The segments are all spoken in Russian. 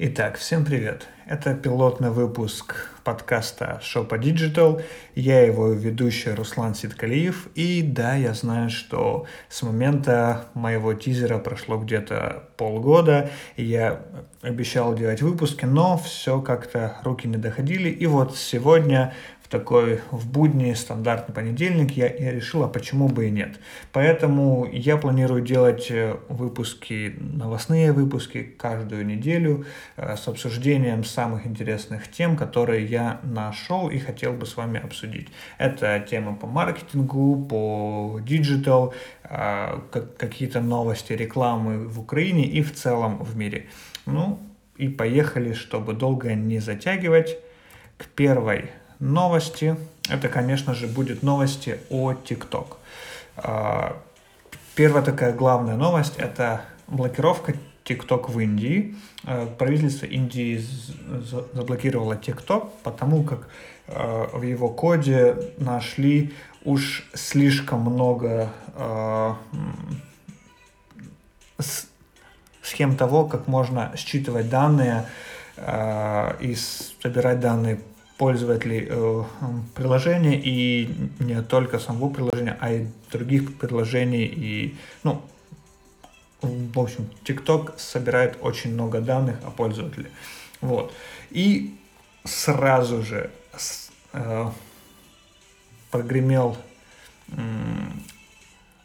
Итак, всем привет. Это пилотный выпуск подкаста Шопа Digital. Я его ведущий Руслан Ситкалиев. И да, я знаю, что с момента моего тизера прошло где-то полгода. Я обещал делать выпуски, но все как-то руки не доходили. И вот сегодня такой в будни стандартный понедельник, я, я решила, почему бы и нет. Поэтому я планирую делать э, выпуски, новостные выпуски каждую неделю э, с обсуждением самых интересных тем, которые я нашел и хотел бы с вами обсудить. Это темы по маркетингу, по digital, э, какие-то новости рекламы в Украине и в целом в мире. Ну и поехали, чтобы долго не затягивать, к первой новости. Это, конечно же, будет новости о TikTok. А, первая такая главная новость – это блокировка TikTok в Индии. А, правительство Индии заблокировало TikTok, потому как а, в его коде нашли уж слишком много схем того, как можно считывать данные и собирать данные пользователей э, приложения и не только самого приложения, а и других приложений и, ну, в общем, TikTok собирает очень много данных о пользователе. Вот. И сразу же э, прогремел э,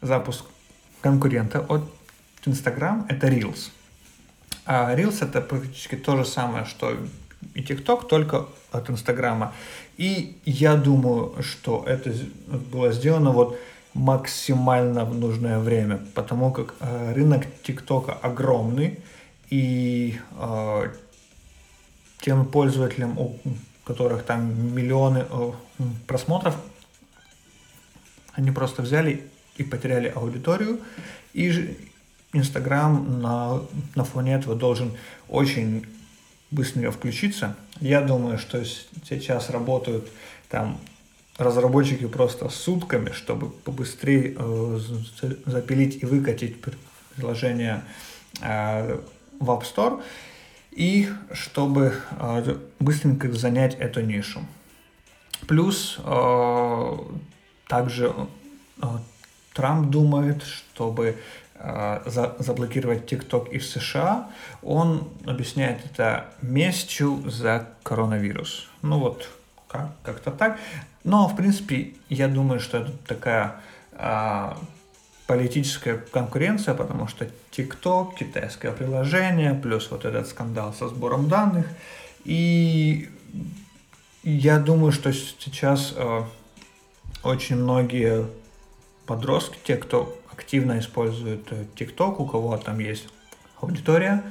запуск конкурента от Instagram, это Reels. А Reels это практически то же самое, что и TikTok, только от Инстаграма. И я думаю, что это было сделано вот максимально в нужное время, потому как э, рынок ТикТока огромный, и э, тем пользователям, у которых там миллионы э, просмотров, они просто взяли и потеряли аудиторию, и Инстаграм на, на фоне этого должен очень быстренько включиться. Я думаю, что сейчас работают там разработчики просто сутками, чтобы побыстрее э, запилить и выкатить приложение э, в App Store и чтобы э, быстренько занять эту нишу. Плюс э, также э, Трамп думает, чтобы заблокировать TikTok и в США, он объясняет это местью за коронавирус. Ну вот, как, как-то так. Но, в принципе, я думаю, что это такая а, политическая конкуренция, потому что TikTok, китайское приложение, плюс вот этот скандал со сбором данных. И я думаю, что сейчас а, очень многие подростки, те, кто активно используют э, TikTok, у кого там есть аудитория,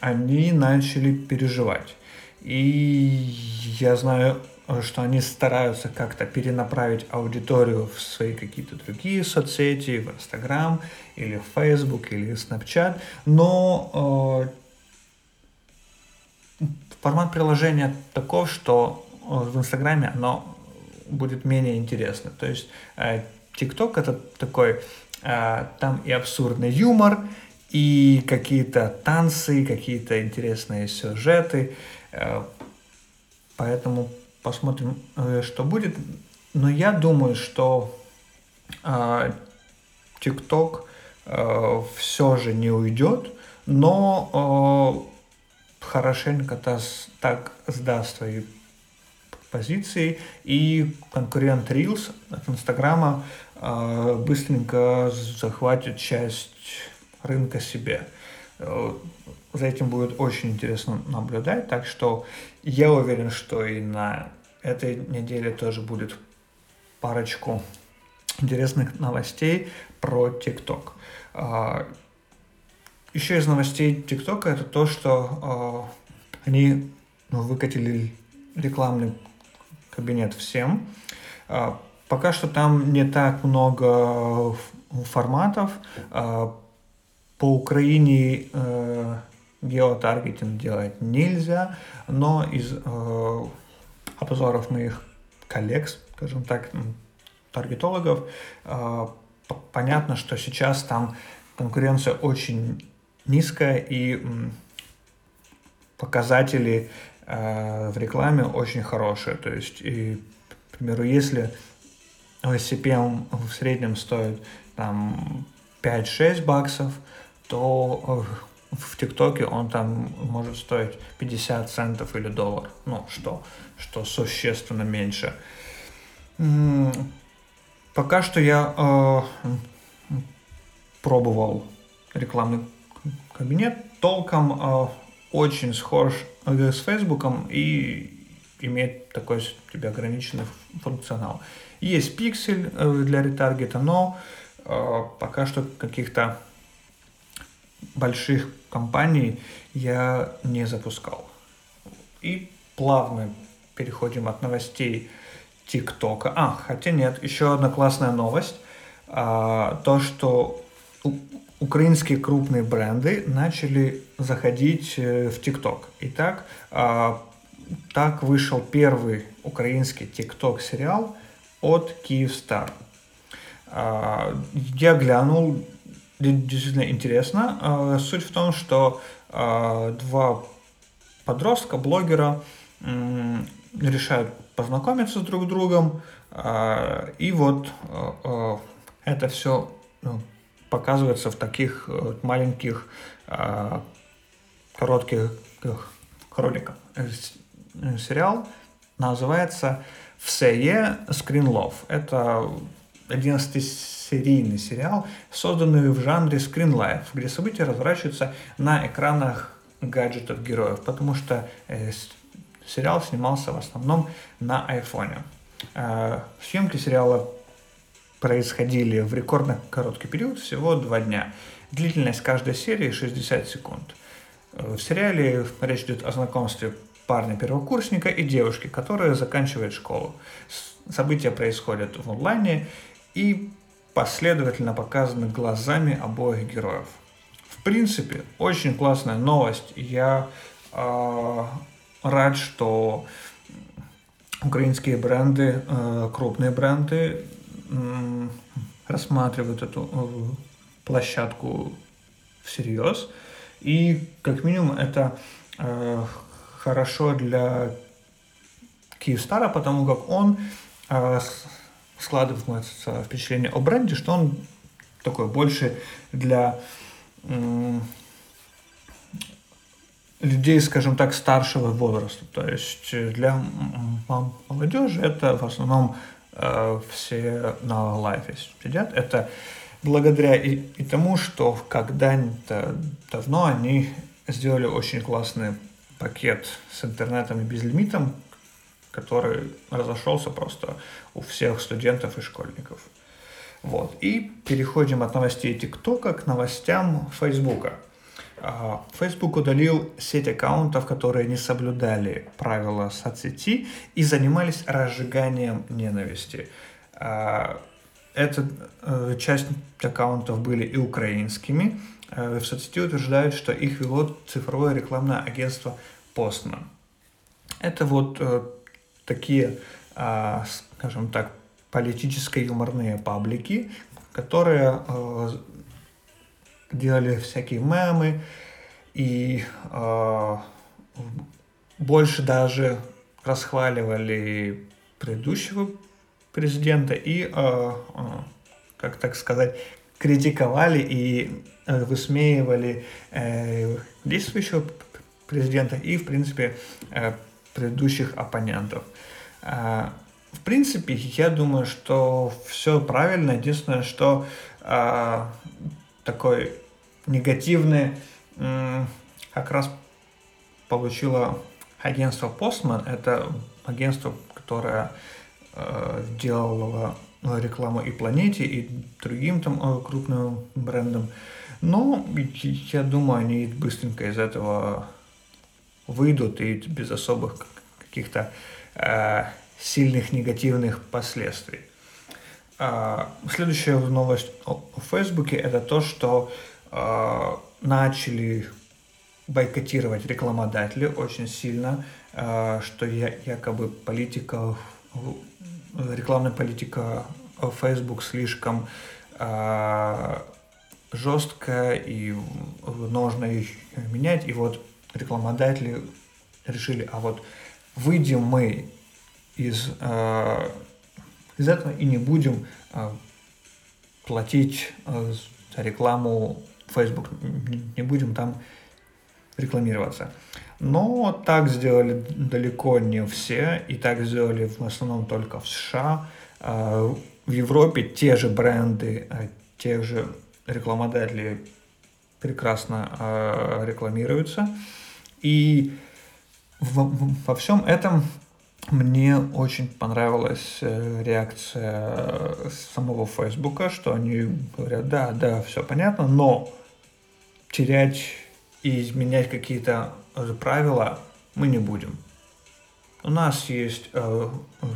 они начали переживать. И я знаю, что они стараются как-то перенаправить аудиторию в свои какие-то другие соцсети, в Instagram или в Facebook или в Snapchat, но э, формат приложения таков, что э, в Инстаграме оно будет менее интересно. То есть э, ТикТок это такой, э, там и абсурдный юмор, и какие-то танцы, какие-то интересные сюжеты. Э, поэтому посмотрим, э, что будет. Но я думаю, что э, ТикТок э, все же не уйдет, но э, хорошенько так сдаст свои позиции, и конкурент Reels от Инстаграма э, быстренько захватит часть рынка себе. Э, за этим будет очень интересно наблюдать, так что я уверен, что и на этой неделе тоже будет парочку интересных новостей про ТикТок. Э, еще из новостей ТикТока это то, что э, они ну, выкатили рекламный кабинет всем. А, пока что там не так много форматов. А, по Украине э, геотаргетинг делать нельзя, но из э, обзоров моих коллег, скажем так, таргетологов, э, понятно, что сейчас там конкуренция очень низкая и показатели в рекламе очень хорошие. То есть, и, к примеру, если CPM в среднем стоит там 5-6 баксов, то в ТикТоке он там может стоить 50 центов или доллар. Ну, что, что существенно меньше. Пока что я э, пробовал рекламный кабинет, толком э, очень схож с Фейсбуком и имеет такой тебе ограниченный функционал. Есть пиксель э, для ретаргета, но э, пока что каких-то больших компаний я не запускал. И плавно переходим от новостей ТикТока. А, хотя нет, еще одна классная новость. А, то, что украинские крупные бренды начали заходить э, в ТикТок. Итак, а, так вышел первый украинский ТикТок сериал от Киевстар. А, я глянул, действительно интересно. А, суть в том, что два подростка, блогера решают познакомиться с друг другом, и вот это все ну, показывается в таких э, маленьких коротких роликах. Э, сериал называется «Все Screen Love». Это 11-серийный сериал, созданный в жанре Life, где события разворачиваются на экранах гаджетов героев, потому что э, сериал снимался в основном на айфоне. Э, съемки сериала происходили в рекордно короткий период, всего два дня. Длительность каждой серии 60 секунд. Э, в сериале речь идет о знакомстве парня-первокурсника и девушки, которая заканчивает школу. События происходят в онлайне и последовательно показаны глазами обоих героев. В принципе, очень классная новость. Я э, рад, что украинские бренды, э, крупные бренды рассматривают эту э, площадку всерьез. И как минимум это э, хорошо для Киевстара, потому как он э, складывается впечатление о бренде, что он такой больше для людей, скажем так, старшего возраста. То есть для молодежи это в основном все на лайфе сидят. Это благодаря и, и тому, что когда-то давно они сделали очень классный пакет с интернетом и безлимитом, который разошелся просто у всех студентов и школьников. Вот. И переходим от новостей ТикТока к новостям Фейсбука. Facebook удалил сеть аккаунтов, которые не соблюдали правила соцсети и занимались разжиганием ненависти. А, эта э, часть аккаунтов были и украинскими. Э, в соцсети утверждают, что их вело цифровое рекламное агентство Postman. Это вот э, такие, а, скажем так, политическо-юморные паблики, которые делали всякие мемы и э, больше даже расхваливали предыдущего президента и, как так сказать, критиковали и высмеивали действующего президента и, в принципе, предыдущих оппонентов. А, в принципе, я думаю, что все правильно. Единственное, что а, такой негативный как раз получило агентство Postman. Это агентство, которое э, делало рекламу и планете, и другим там э, крупным брендам. Но я думаю, они быстренько из этого выйдут и без особых каких-то э, сильных негативных последствий. Э, следующая новость о, Фейсбуке это то, что э, начали бойкотировать рекламодатели очень сильно, э, что якобы политика, рекламная политика Facebook слишком жесткая и нужно их менять. И вот рекламодатели решили, а вот выйдем мы из, из этого и не будем э, платить э, за рекламу Facebook, не будем там рекламироваться. Но так сделали далеко не все, и так сделали в основном только в США. Э, в Европе те же бренды, те же рекламодатели прекрасно рекламируются. И во всем этом мне очень понравилась э, реакция э, самого Фейсбука, что они говорят, да, да, все понятно, но терять и изменять какие-то правила мы не будем. У нас есть э,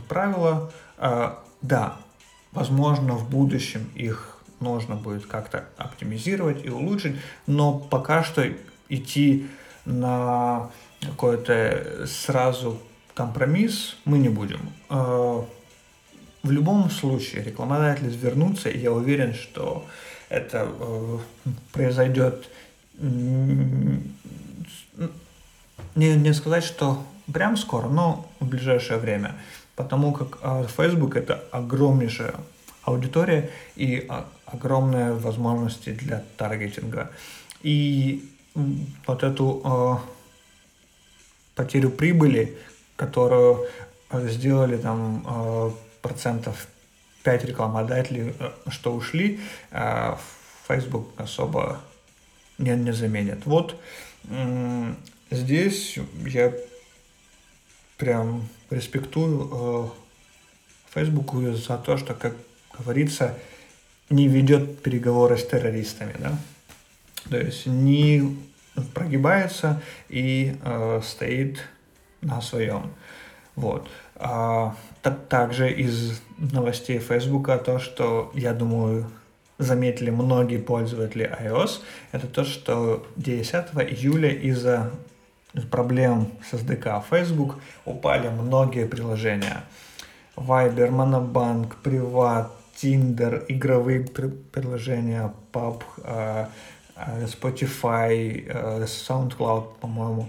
правила, э, да, возможно, в будущем их нужно будет как-то оптимизировать и улучшить, но пока что идти на какой-то сразу компромисс мы не будем. Э, в любом случае рекламодатели вернутся, и я уверен, что это э, произойдет не, не сказать, что прям скоро, но в ближайшее время. Потому как э, Facebook это огромнейшая аудитория и огромные возможности для таргетинга. И вот эту потерю прибыли, которую э, сделали там э, процентов 5 рекламодателей, э, что ушли, Facebook особо не, не заменит. Вот здесь я прям респектую Фейсбуку за то, что, как говорится, не ведет переговоры с террористами, да. То есть не прогибается и э, стоит на своем. Вот. А, так, также из новостей Фейсбука то, что, я думаю, заметили многие пользователи iOS, это то, что 10 июля из-за проблем с SDK Facebook упали многие приложения. Viber, Monobank, Privat, Tinder, игровые приложения, PUB, э, э, Spotify, э, SoundCloud, по-моему.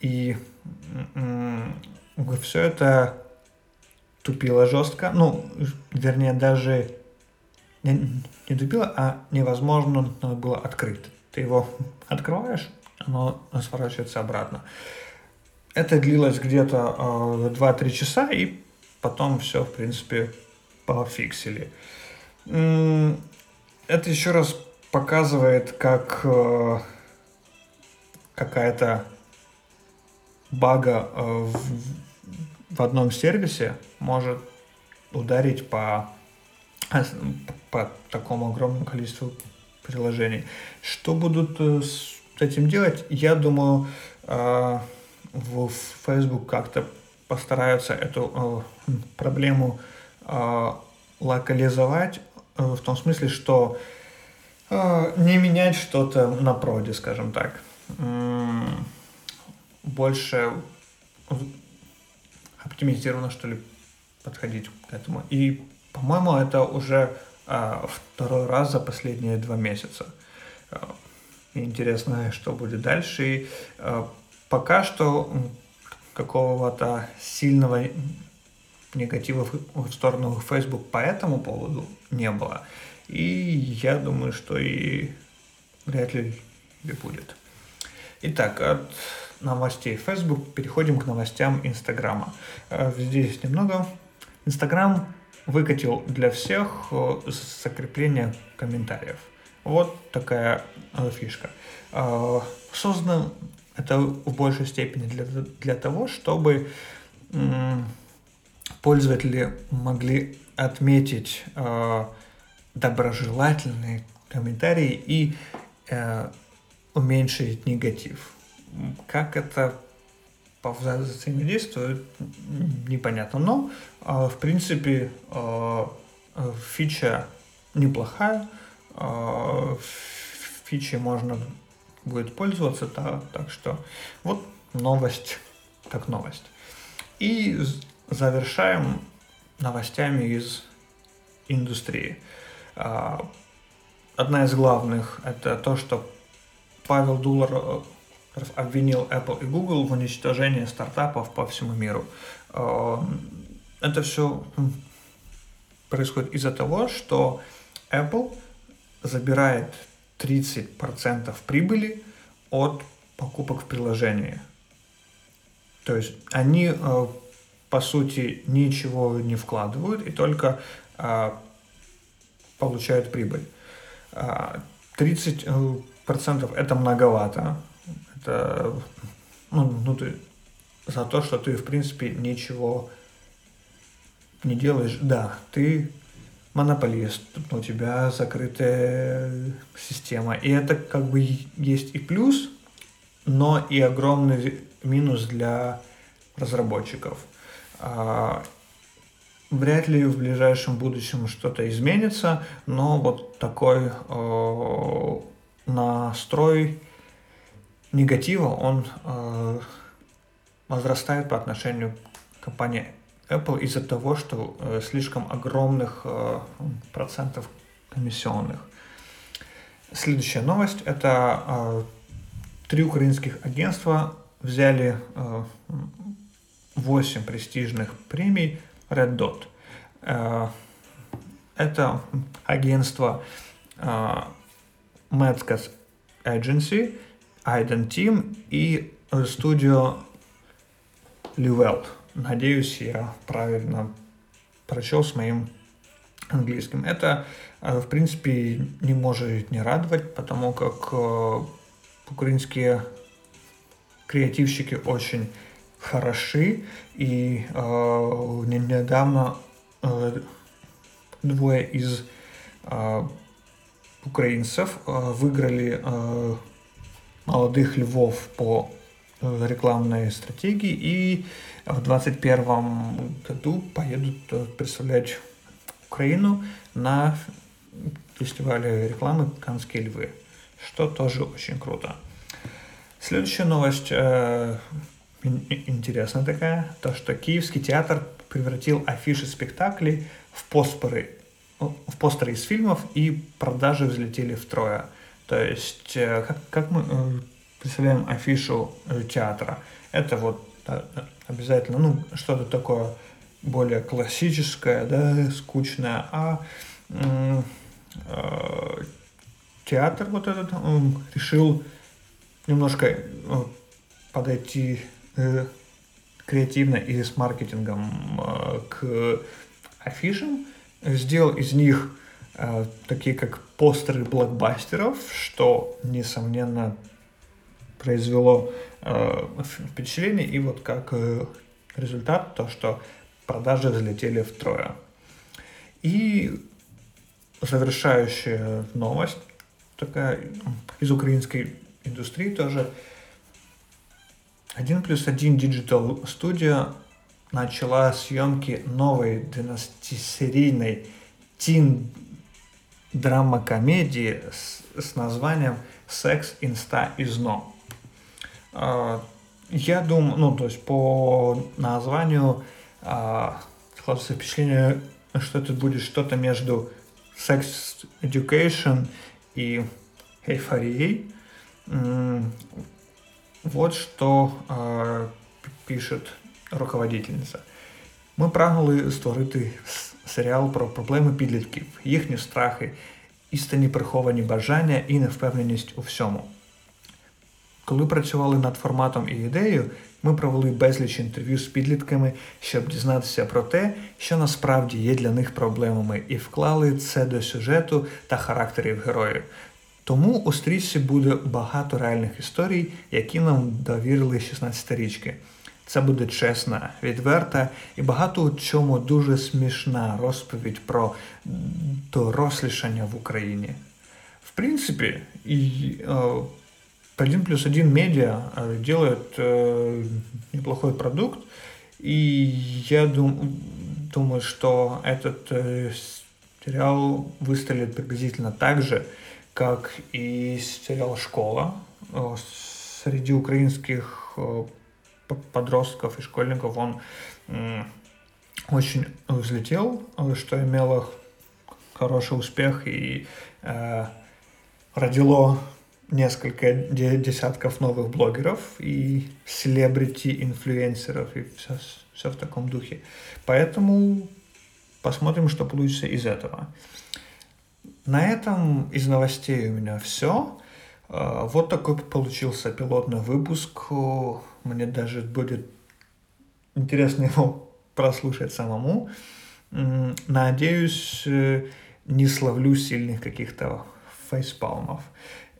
И все это тупило жестко. Ну, вернее, даже не, не тупило, а невозможно было открыть. Ты его открываешь, оно сворачивается обратно. Это длилось где-то э, 2-3 часа, и потом все, в принципе, пофиксили. Это еще раз показывает, как э, какая-то бага э, в, в одном сервисе может ударить по, по такому огромному количеству приложений. Что будут э, с этим делать? Я думаю, э, в Facebook как-то постараются эту проблему локализовать в том смысле, что не менять что-то на проде, скажем так больше оптимизированно, что ли, подходить к этому. И, по-моему, это уже а, второй раз за последние два месяца. А, интересно, что будет дальше. И а, пока что какого-то сильного негатива в сторону Facebook по этому поводу не было. И я думаю, что и вряд ли будет. Итак, от новостей Facebook переходим к новостям Инстаграма. Э, здесь немного. Инстаграм выкатил для всех э, закрепление комментариев. Вот такая э, фишка. Создано это в большей степени для, для того, чтобы пользователи могли отметить доброжелательные комментарии и уменьшить негатив. Как это взаимодействует, непонятно. Но, а, в принципе, а, фича неплохая. А, фичи можно будет пользоваться, да, так что вот новость как новость. И завершаем новостями из индустрии. Одна из главных это то, что Павел Дулар обвинил Apple и Google в уничтожении стартапов по всему миру. Э, это все происходит из-за того, что Apple забирает 30% прибыли от покупок в приложении. То есть они, э, по сути, ничего не вкладывают и только э, получают прибыль. 30% это многовато. Это ну, ну, ты, за то, что ты, в принципе, ничего не делаешь. Да, ты монополист, у тебя закрытая система. И это как бы есть и плюс, но и огромный минус для разработчиков. А, вряд ли в ближайшем будущем что-то изменится, но вот такой э, настрой негатива, он э, возрастает по отношению к компании Apple из-за того, что э, слишком огромных э, процентов комиссионных. Следующая новость – это э, три украинских агентства взяли э, 8 престижных премий Red Dot. Э, это агентство э, Medscas Agency, Aiden Team и студио Livelt. Надеюсь, я правильно прочел с моим английским. Это, э, в принципе, не может не радовать, потому как э, украинские креативщики очень хороши, и э, недавно э, двое из э, украинцев э, выиграли э, молодых львов по э, рекламной стратегии и в 2021 году поедут представлять Украину на фестивале рекламы «Канские львы», что тоже очень круто. Следующая новость э, интересная такая, то что Киевский театр превратил афиши спектаклей в постеры, в постеры из фильмов и продажи взлетели втрое. То есть, э, как, как мы э, представляем афишу э, театра? Это вот обязательно, ну, что-то такое более классическое, да, скучное, а театр вот этот решил немножко подойти креативно и с маркетингом к афишам, сделал из них э, такие как постеры блокбастеров, что, несомненно, произвело э, впечатление, и вот как э, результат то, что продажи взлетели втрое. И завершающая новость, такая из украинской индустрии тоже. 1 плюс 1 Digital Studio начала съемки новой 12-серийной тин драма-комедии с, с названием «Секс, инста и зно». А, я думаю, ну, то есть по названию а, складывается впечатление, что это будет что-то между Sex Education и эйфорией. Вот що е, пише руководительниця. Ми прагнули створити серіал про проблеми підлітків, їхні страхи, істинні приховані бажання і невпевненість у всьому. Коли працювали над форматом і ідеєю, ми провели безліч інтерв'ю з підлітками, щоб дізнатися про те, що насправді є для них проблемами, і вклали це до сюжету та характерів героїв. Тому у стрічці буде багато реальних історій, які нам довірили 16-річки. Це буде чесна, відверта і багато у чому дуже смішна розповідь про дорослішання в Україні. В принципе, и э, 1 плюс 1 медиа э, делает э, неплохой продукт, и я дум, думаю, что этот э, сериал выстрелит приблизительно так же, как и сериал «Школа». Э, среди украинских э, подростков и школьников он очень взлетел, что имело хороший успех и э, родило несколько десятков новых блогеров и селебрити, инфлюенсеров и все, все в таком духе. Поэтому посмотрим, что получится из этого. На этом из новостей у меня все. А, вот такой получился пилотный выпуск. Мне даже будет интересно его прослушать самому. Надеюсь, э, не славлю сильных каких-то фейспалмов.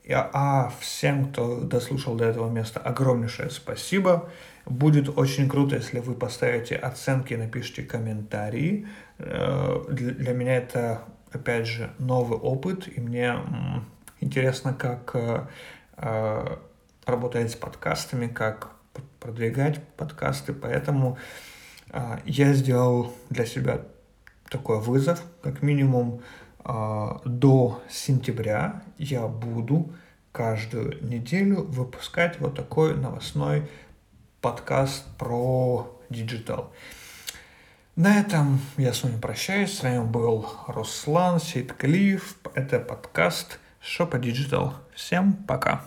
А всем, кто дослушал до этого места, огромнейшее спасибо. Будет очень круто, если вы поставите оценки, напишите комментарии. Э, для меня это, опять же, новый опыт, и мне интересно, как э, э, работать с подкастами, как продвигать подкасты, поэтому я сделал для себя такой вызов, как минимум а, до сентября я буду каждую неделю выпускать вот такой новостной подкаст про digital. На этом я с вами прощаюсь. С вами был Руслан Сейткалиев. Это подкаст Шопа Digital. Всем пока.